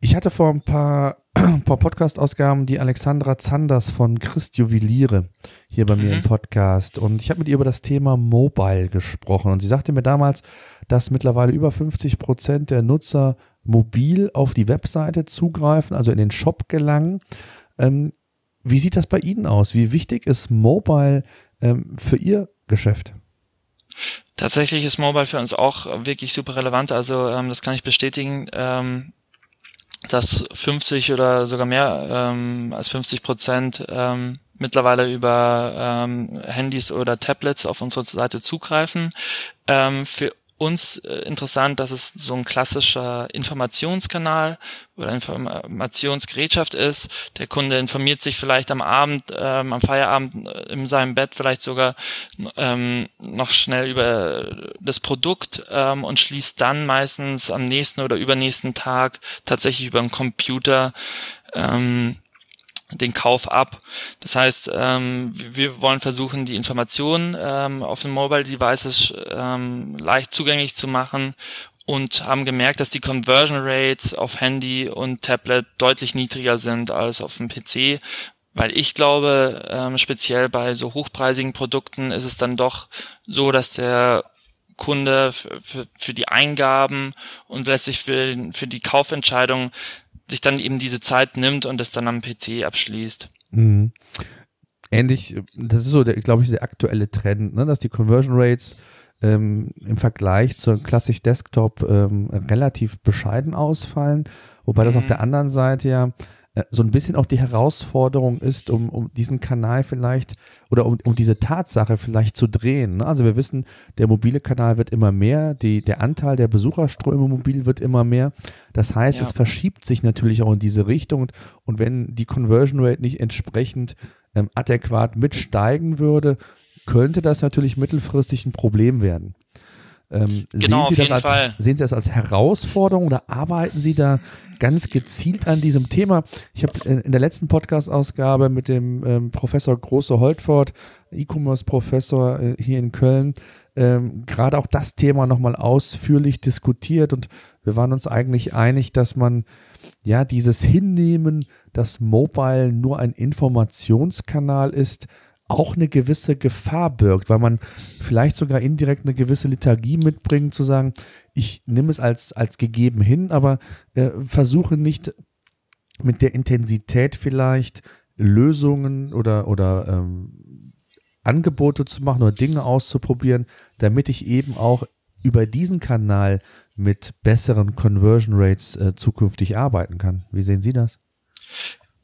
Ich hatte vor ein paar, (clears throat) paar Podcast-Ausgaben die Alexandra Zanders von Christ Juweliere hier bei mhm. mir im mhm. Podcast und ich habe mit ihr über das Thema Mobile gesprochen und sie sagte mir damals, dass mittlerweile über 50 Prozent der Nutzer mobil auf die Webseite zugreifen, also in den Shop gelangen. Ähm, wie sieht das bei Ihnen aus? Wie wichtig ist Mobile ähm, für Ihr Geschäft? Tatsächlich ist Mobile für uns auch wirklich super relevant. Also ähm, das kann ich bestätigen, ähm, dass 50 oder sogar mehr ähm, als 50 Prozent ähm, mittlerweile über ähm, Handys oder Tablets auf unsere Seite zugreifen. Ähm, für uns äh, interessant, dass es so ein klassischer Informationskanal oder Informationsgerätschaft ist. Der Kunde informiert sich vielleicht am Abend, ähm, am Feierabend äh, in seinem Bett vielleicht sogar ähm, noch schnell über das Produkt ähm, und schließt dann meistens am nächsten oder übernächsten Tag tatsächlich über den Computer ähm, den Kauf ab. Das heißt, ähm, wir wollen versuchen, die Informationen ähm, auf den Mobile Devices ähm, leicht zugänglich zu machen und haben gemerkt, dass die Conversion Rates auf Handy und Tablet deutlich niedriger sind als auf dem PC, weil ich glaube, ähm, speziell bei so hochpreisigen Produkten ist es dann doch so, dass der Kunde für, für, die Eingaben und letztlich für, für die Kaufentscheidung sich dann eben diese Zeit nimmt und es dann am PC abschließt. Mhm. ähnlich, das ist so, glaube ich, der aktuelle Trend, ne? dass die Conversion Rates ähm, im Vergleich zur klassisch Desktop ähm, relativ bescheiden ausfallen, wobei mhm. das auf mhm. der anderen Seite ja so ein bisschen auch die Herausforderung ist, um, um diesen Kanal vielleicht oder um, um diese Tatsache vielleicht zu drehen. Ne? Also wir wissen, der mobile Kanal wird immer mehr, die, der Anteil der Besucherströme mobil wird immer mehr. Das heißt, ja. es verschiebt sich natürlich auch in diese Richtung und, und wenn die Conversion Rate nicht entsprechend ähm, adäquat mitsteigen würde, könnte das natürlich mittelfristig ein Problem werden. Ähm, genau, sehen, Sie das als, Fall. sehen Sie das als Herausforderung oder arbeiten Sie da ganz gezielt an diesem Thema? Ich habe in der letzten Podcast-Ausgabe mit dem ähm, Professor Große Holtford, E-Commerce-Professor äh, hier in Köln, ähm, gerade auch das Thema nochmal ausführlich diskutiert und wir waren uns eigentlich einig, dass man ja dieses Hinnehmen, dass Mobile nur ein Informationskanal ist, auch eine gewisse Gefahr birgt, weil man vielleicht sogar indirekt eine gewisse Lethargie mitbringt, zu sagen, ich nehme es als, als gegeben hin, aber äh, versuche nicht mit der Intensität vielleicht Lösungen oder, oder ähm, Angebote zu machen oder Dinge auszuprobieren, damit ich eben auch über diesen Kanal mit besseren Conversion Rates äh, zukünftig arbeiten kann. Wie sehen Sie das?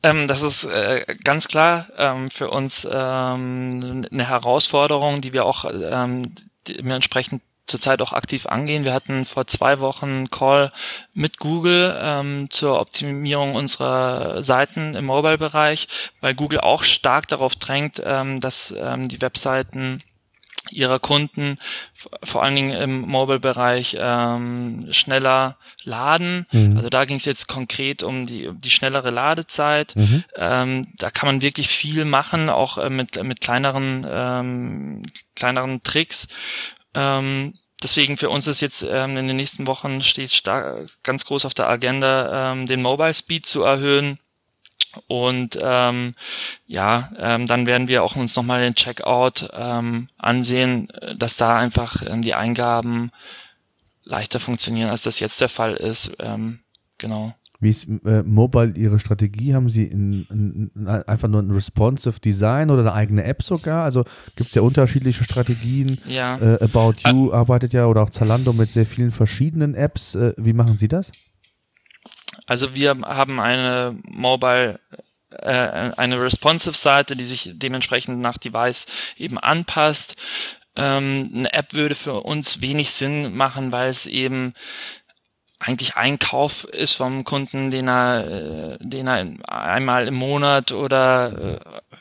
Ähm, das ist äh, ganz klar ähm, für uns ähm, eine Herausforderung, die wir auch ähm, dementsprechend zurzeit auch aktiv angehen. Wir hatten vor zwei Wochen einen Call mit Google ähm, zur Optimierung unserer Seiten im Mobile-Bereich, weil Google auch stark darauf drängt, ähm, dass ähm, die Webseiten ihrer Kunden, vor allen Dingen im Mobile-Bereich, ähm, schneller laden. Mhm. Also da ging es jetzt konkret um die, die schnellere Ladezeit. Mhm. Ähm, da kann man wirklich viel machen, auch äh, mit, mit kleineren, ähm, kleineren Tricks. Ähm, deswegen für uns ist jetzt ähm, in den nächsten Wochen steht stark, ganz groß auf der Agenda, ähm, den Mobile Speed zu erhöhen und ähm, ja, ähm, dann werden wir auch uns nochmal den Checkout ähm, ansehen, dass da einfach ähm, die Eingaben leichter funktionieren, als das jetzt der Fall ist. Ähm, genau. Wie ist äh, Mobile Ihre Strategie? Haben Sie in, in, in, einfach nur ein responsive Design oder eine eigene App sogar? Also gibt es ja unterschiedliche Strategien. Ja. Äh, About You ah. arbeitet ja oder auch Zalando mit sehr vielen verschiedenen Apps. Äh, wie machen Sie das? Also wir haben eine Mobile äh, eine responsive Seite, die sich dementsprechend nach Device eben anpasst. Ähm, eine App würde für uns wenig Sinn machen, weil es eben eigentlich ein Kauf ist vom Kunden, den er, äh, den er einmal im Monat oder äh,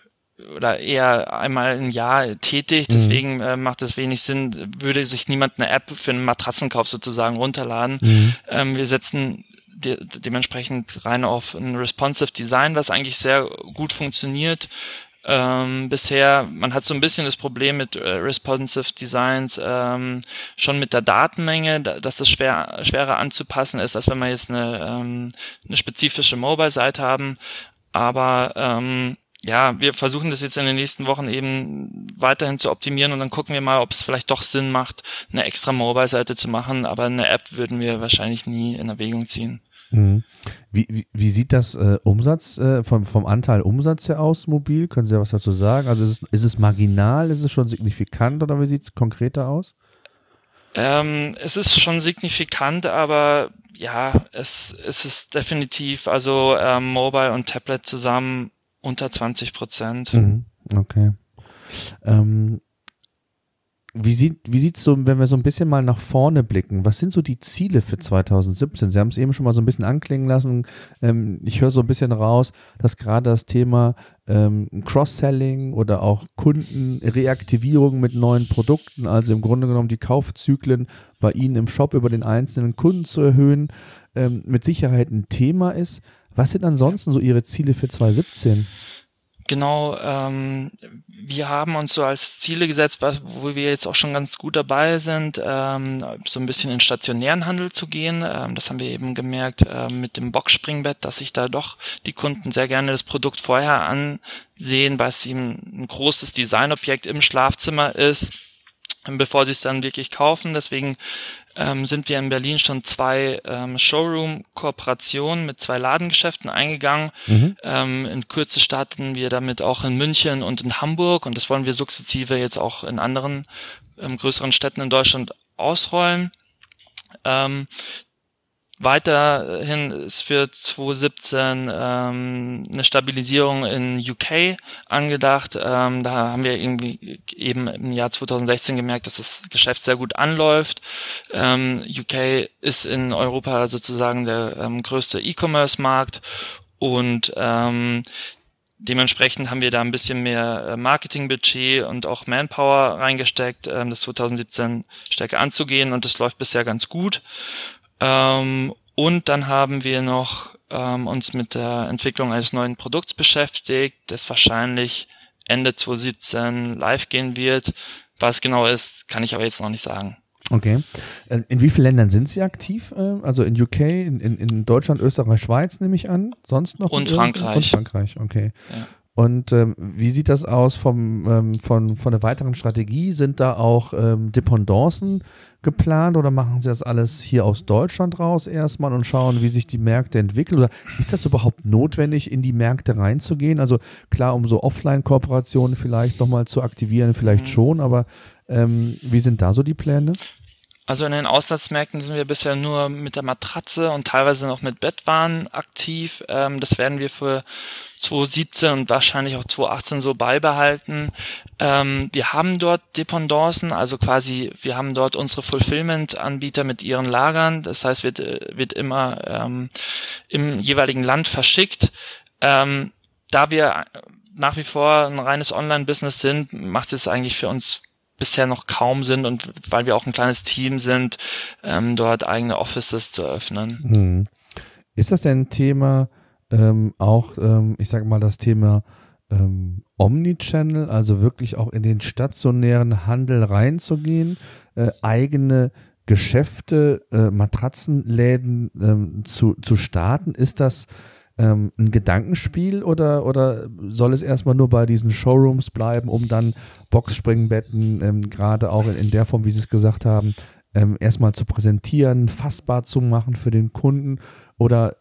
oder eher einmal im Jahr tätigt. Mhm. Deswegen äh, macht es wenig Sinn, würde sich niemand eine App für einen Matratzenkauf sozusagen runterladen. Mhm. Ähm, wir setzen de dementsprechend rein auf ein responsive Design, was eigentlich sehr gut funktioniert. Ähm, bisher, man hat so ein bisschen das Problem mit äh, responsive Designs ähm, schon mit der Datenmenge, da, dass das schwer, schwerer anzupassen ist, als wenn wir jetzt eine, ähm, eine spezifische Mobile-Seite haben. Aber ähm, ja, wir versuchen das jetzt in den nächsten Wochen eben weiterhin zu optimieren und dann gucken wir mal, ob es vielleicht doch Sinn macht, eine extra Mobile-Seite zu machen, aber eine App würden wir wahrscheinlich nie in Erwägung ziehen. Mhm. Wie, wie, wie, sieht das äh, Umsatz äh, vom, vom Anteil Umsatz her aus, mobil? Können Sie ja was dazu sagen? Also ist es, ist es marginal, ist es schon signifikant oder wie sieht es konkreter aus? Ähm, es ist schon signifikant, aber ja, es, es ist definitiv, also ähm, Mobile und Tablet zusammen unter 20 Prozent. Mhm. Okay. Ähm, wie sieht wie sieht's so, wenn wir so ein bisschen mal nach vorne blicken? Was sind so die Ziele für 2017? Sie haben es eben schon mal so ein bisschen anklingen lassen. Ähm, ich höre so ein bisschen raus, dass gerade das Thema ähm, Cross-Selling oder auch Kundenreaktivierung mit neuen Produkten, also im Grunde genommen die Kaufzyklen bei Ihnen im Shop über den einzelnen Kunden zu erhöhen, ähm, mit Sicherheit ein Thema ist. Was sind ansonsten so Ihre Ziele für 2017? Genau, ähm, wir haben uns so als Ziele gesetzt, wo wir jetzt auch schon ganz gut dabei sind, ähm, so ein bisschen in stationären Handel zu gehen. Ähm, das haben wir eben gemerkt äh, mit dem Boxspringbett, dass sich da doch die Kunden sehr gerne das Produkt vorher ansehen, weil es ihm ein großes Designobjekt im Schlafzimmer ist, bevor sie es dann wirklich kaufen. Deswegen ähm, sind wir in Berlin schon zwei ähm, Showroom-Kooperationen mit zwei Ladengeschäften eingegangen. Mhm. Ähm, in Kürze starten wir damit auch in München und in Hamburg und das wollen wir sukzessive jetzt auch in anderen ähm, größeren Städten in Deutschland ausrollen. Ähm, Weiterhin ist für 2017 ähm, eine Stabilisierung in UK angedacht. Ähm, da haben wir irgendwie eben im Jahr 2016 gemerkt, dass das Geschäft sehr gut anläuft. Ähm, UK ist in Europa sozusagen der ähm, größte E-Commerce-Markt und ähm, Dementsprechend haben wir da ein bisschen mehr äh, Marketingbudget und auch Manpower reingesteckt, ähm, das 2017 stärker anzugehen und das läuft bisher ganz gut. Ähm, und dann haben wir noch ähm, uns mit der Entwicklung eines neuen Produkts beschäftigt, das wahrscheinlich Ende 2017 live gehen wird. Was genau ist, kann ich aber jetzt noch nicht sagen. Okay. Äh, in wie vielen Ländern sind Sie aktiv? Äh, also in UK, in, in Deutschland, Österreich, Schweiz nehme ich an. Sonst noch? Und Frankreich. Und Frankreich, okay. Ja. Und ähm, wie sieht das aus vom, ähm, von, von der weiteren Strategie? Sind da auch ähm, Dependancen geplant oder machen Sie das alles hier aus Deutschland raus erstmal und schauen, wie sich die Märkte entwickeln? Oder ist das überhaupt notwendig, in die Märkte reinzugehen? Also klar, um so Offline-Kooperationen vielleicht nochmal zu aktivieren, vielleicht mhm. schon, aber ähm, wie sind da so die Pläne? Also in den Auslandsmärkten sind wir bisher nur mit der Matratze und teilweise noch mit Bettwaren aktiv. Ähm, das werden wir für 2017 und wahrscheinlich auch 2018 so beibehalten. Ähm, wir haben dort Dependancen, also quasi wir haben dort unsere Fulfillment-Anbieter mit ihren Lagern. Das heißt, wird, wird immer ähm, im jeweiligen Land verschickt. Da wir nach wie vor ein reines Online-Business sind, macht es eigentlich für uns bisher noch kaum sind und weil wir auch ein kleines Team sind, ähm, dort eigene Offices zu öffnen. Hm. Ist das denn ein Thema, ähm, auch, ähm, ich sage mal, das Thema ähm, Omnichannel, also wirklich auch in den stationären Handel reinzugehen, äh, eigene Geschäfte, äh, Matratzenläden ähm, zu, zu starten? Ist das ähm, ein Gedankenspiel oder, oder soll es erstmal nur bei diesen Showrooms bleiben, um dann Boxspringbetten, ähm, gerade auch in, in, der Form, wie Sie es gesagt haben, ähm, erstmal zu präsentieren, fassbar zu machen für den Kunden? Oder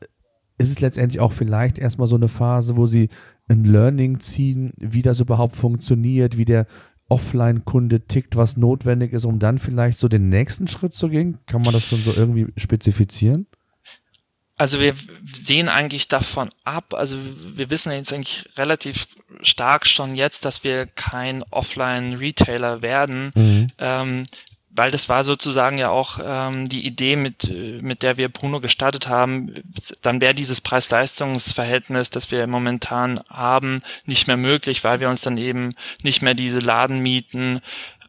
ist es letztendlich auch vielleicht erstmal so eine Phase, wo Sie ein Learning ziehen, wie das überhaupt funktioniert, wie der Offline-Kunde tickt, was notwendig ist, um dann vielleicht so den nächsten Schritt zu gehen? Kann man das schon so irgendwie spezifizieren? Also wir sehen eigentlich davon ab, also wir wissen jetzt eigentlich relativ stark schon jetzt, dass wir kein Offline-Retailer werden, mhm. ähm, weil das war sozusagen ja auch ähm, die Idee, mit, mit der wir Bruno gestartet haben, dann wäre dieses Preis-Leistungs-Verhältnis, das wir momentan haben, nicht mehr möglich, weil wir uns dann eben nicht mehr diese Ladenmieten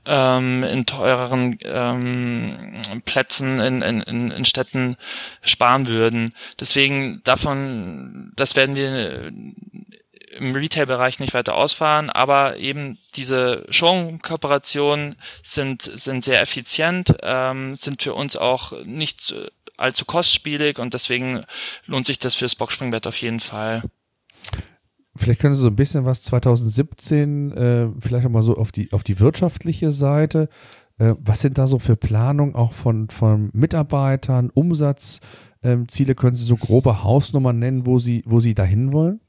ähm, in teureren ähm, Plätzen in, in, in Städten sparen würden. Deswegen davon, das werden wir im Retail-Bereich nicht weiter ausfahren, aber eben diese Showroom-Kooperationen sind, sind sehr effizient, ähm, sind für uns auch nicht allzu kostspielig und deswegen lohnt sich das fürs Boxspringbett auf jeden Fall. Vielleicht können Sie so ein bisschen was 2017, äh, vielleicht auch mal so auf die, auf die wirtschaftliche Seite. Äh, was sind da so für Planungen auch von, von Mitarbeitern, Umsatzziele? Ähm, können Sie so grobe Hausnummern nennen, wo Sie, wo Sie dahin wollen?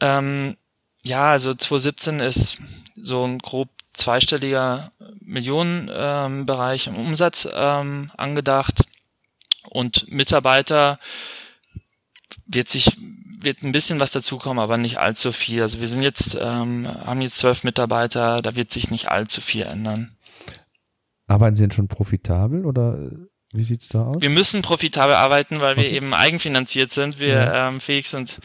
Ähm, ja, also 2017 ist so ein grob zweistelliger Millionenbereich ähm, im Umsatz ähm, angedacht und Mitarbeiter wird sich wird ein bisschen was dazukommen, aber nicht allzu viel. Also wir sind jetzt, ähm, haben jetzt zwölf Mitarbeiter, da wird sich nicht allzu viel ändern. Arbeiten Sie denn schon profitabel oder äh, wie sieht's da aus? Wir müssen profitabel arbeiten, weil okay. wir eben eigenfinanziert sind. Wir, ja. ähm, Felix und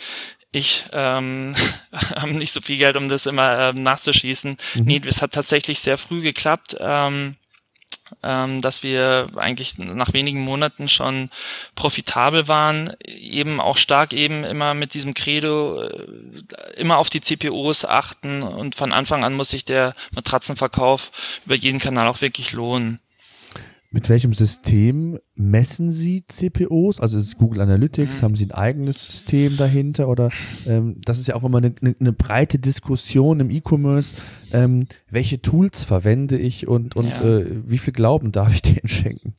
ich ähm, (laughs) haben nicht so viel Geld, um das immer ähm, nachzuschießen. Mhm. Nee, es hat tatsächlich sehr früh geklappt. Ähm, ähm, dass wir eigentlich nach wenigen Monaten schon profitabel waren, eben auch stark eben immer mit diesem Credo äh, immer auf die CPOs achten und von Anfang an muss sich der Matratzenverkauf über jeden Kanal auch wirklich lohnen. Mit welchem System messen Sie CPOs? Also ist es Google Analytics? Mhm. Haben Sie ein eigenes System dahinter? Oder ähm, das ist ja auch immer eine, eine, eine breite Diskussion im E-Commerce. Ähm, welche Tools verwende ich und, und ja. äh, wie viel Glauben darf ich denen schenken?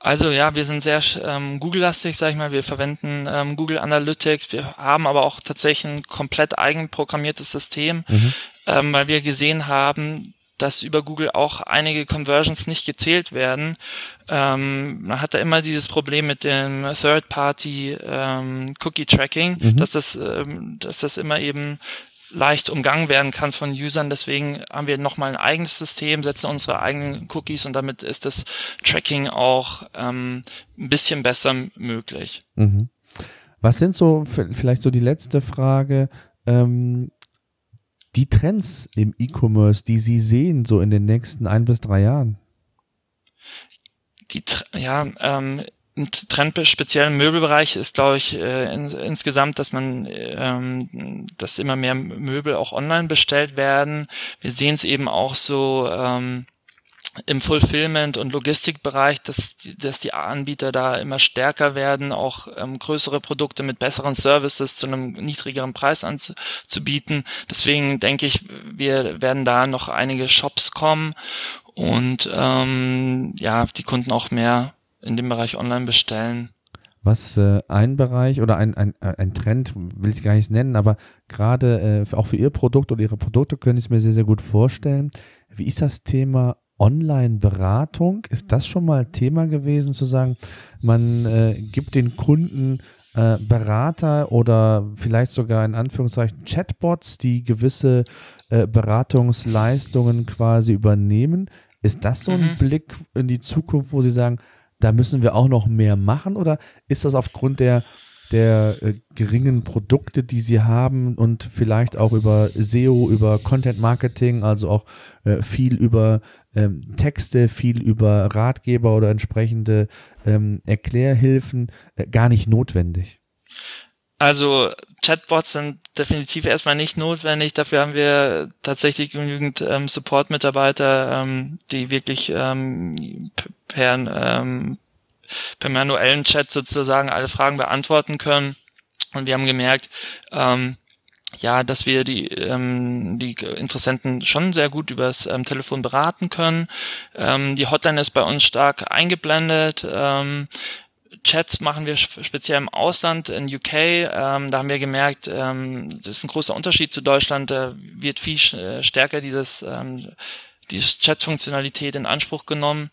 Also ja, wir sind sehr ähm, Google-lastig, sag ich mal. Wir verwenden ähm, Google Analytics. Wir haben aber auch tatsächlich ein komplett eigenprogrammiertes System, mhm. ähm, weil wir gesehen haben, dass über Google auch einige Conversions nicht gezählt werden. Ähm, man hat da immer dieses Problem mit dem Third-Party ähm, Cookie-Tracking, mhm. dass das, ähm, dass das immer eben leicht umgangen werden kann von Usern. Deswegen haben wir nochmal ein eigenes System, setzen unsere eigenen Cookies und damit ist das Tracking auch ähm, ein bisschen besser möglich. Mhm. Was sind so, vielleicht so die letzte Frage, ähm, die Trends im E-Commerce, die Sie sehen, so in den nächsten ein bis drei Jahren? Die, ja, ähm, ein Trend speziell im Möbelbereich ist, glaube ich, äh, ins, insgesamt, dass man, ähm, dass immer mehr Möbel auch online bestellt werden. Wir sehen es eben auch so ähm, im Fulfillment- und Logistikbereich, dass, dass die Anbieter da immer stärker werden, auch ähm, größere Produkte mit besseren Services zu einem niedrigeren Preis anzubieten. Deswegen denke ich, wir werden da noch einige Shops kommen und ähm, ja, die Kunden auch mehr in dem Bereich online bestellen. Was äh, ein Bereich oder ein, ein, äh, ein Trend, will ich gar nicht nennen, aber gerade äh, auch für Ihr Produkt oder Ihre Produkte könnte ich es mir sehr, sehr gut vorstellen. Wie ist das Thema Online-Beratung? Ist das schon mal Thema gewesen, zu sagen, man äh, gibt den Kunden äh, Berater oder vielleicht sogar in Anführungszeichen Chatbots, die gewisse äh, Beratungsleistungen quasi übernehmen? Ist das so ein mhm. Blick in die Zukunft, wo Sie sagen, da müssen wir auch noch mehr machen oder ist das aufgrund der der äh, geringen Produkte, die sie haben und vielleicht auch über SEO, über Content Marketing, also auch äh, viel über ähm, Texte, viel über Ratgeber oder entsprechende ähm, Erklärhilfen äh, gar nicht notwendig. Also Chatbots sind definitiv erstmal nicht notwendig. Dafür haben wir tatsächlich genügend ähm, Support-Mitarbeiter, ähm, die wirklich ähm, per, ähm, per manuellen Chat sozusagen alle Fragen beantworten können. Und wir haben gemerkt, ähm, ja, dass wir die, ähm, die Interessenten schon sehr gut übers ähm, Telefon beraten können. Ähm, die Hotline ist bei uns stark eingeblendet. Ähm, Chats machen wir speziell im Ausland, in UK. Ähm, da haben wir gemerkt, ähm, das ist ein großer Unterschied zu Deutschland. Da wird viel äh, stärker dieses, ähm, diese Chat-Funktionalität in Anspruch genommen.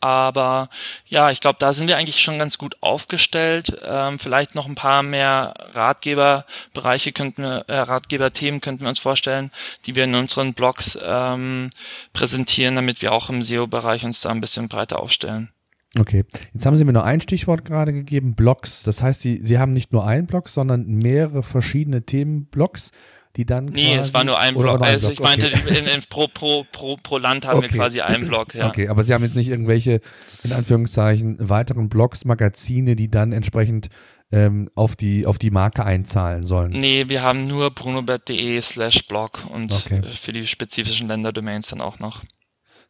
Aber ja, ich glaube, da sind wir eigentlich schon ganz gut aufgestellt. Ähm, vielleicht noch ein paar mehr Ratgeberbereiche könnten wir, äh, Ratgeberthemen könnten wir uns vorstellen, die wir in unseren Blogs ähm, präsentieren, damit wir auch im SEO-Bereich uns da ein bisschen breiter aufstellen. Okay, jetzt haben Sie mir nur ein Stichwort gerade gegeben, Blogs. Das heißt, Sie, Sie haben nicht nur einen Blog, sondern mehrere verschiedene Themenblocks, die dann. Nee, es war nur ein Blog. Ein also ich meinte, okay. in, in, pro, pro, pro, pro Land haben okay. wir quasi einen Blog. Ja. Okay, aber Sie haben jetzt nicht irgendwelche, in Anführungszeichen, weiteren Blogs, Magazine, die dann entsprechend ähm, auf, die, auf die Marke einzahlen sollen. Nee, wir haben nur brunobert.de slash blog und okay. für die spezifischen Länderdomains dann auch noch.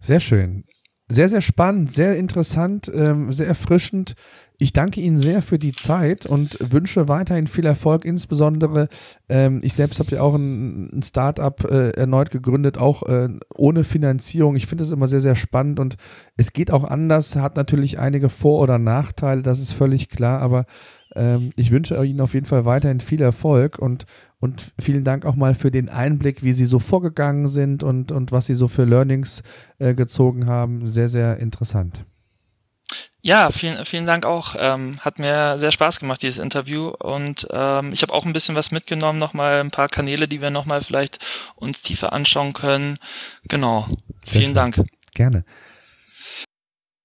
Sehr schön. Sehr, sehr spannend, sehr interessant, ähm, sehr erfrischend. Ich danke Ihnen sehr für die Zeit und wünsche weiterhin viel Erfolg. Insbesondere, ähm, ich selbst habe ja auch ein, ein Startup äh, erneut gegründet, auch äh, ohne Finanzierung. Ich finde es immer sehr, sehr spannend und es geht auch anders, hat natürlich einige Vor- oder Nachteile, das ist völlig klar, aber ähm, ich wünsche Ihnen auf jeden Fall weiterhin viel Erfolg und und vielen Dank auch mal für den Einblick, wie Sie so vorgegangen sind und, und was Sie so für Learnings äh, gezogen haben. Sehr, sehr interessant. Ja, vielen, vielen Dank auch. Ähm, hat mir sehr Spaß gemacht, dieses Interview. Und ähm, ich habe auch ein bisschen was mitgenommen, nochmal ein paar Kanäle, die wir nochmal vielleicht uns tiefer anschauen können. Genau. Vielen Dank. Gerne.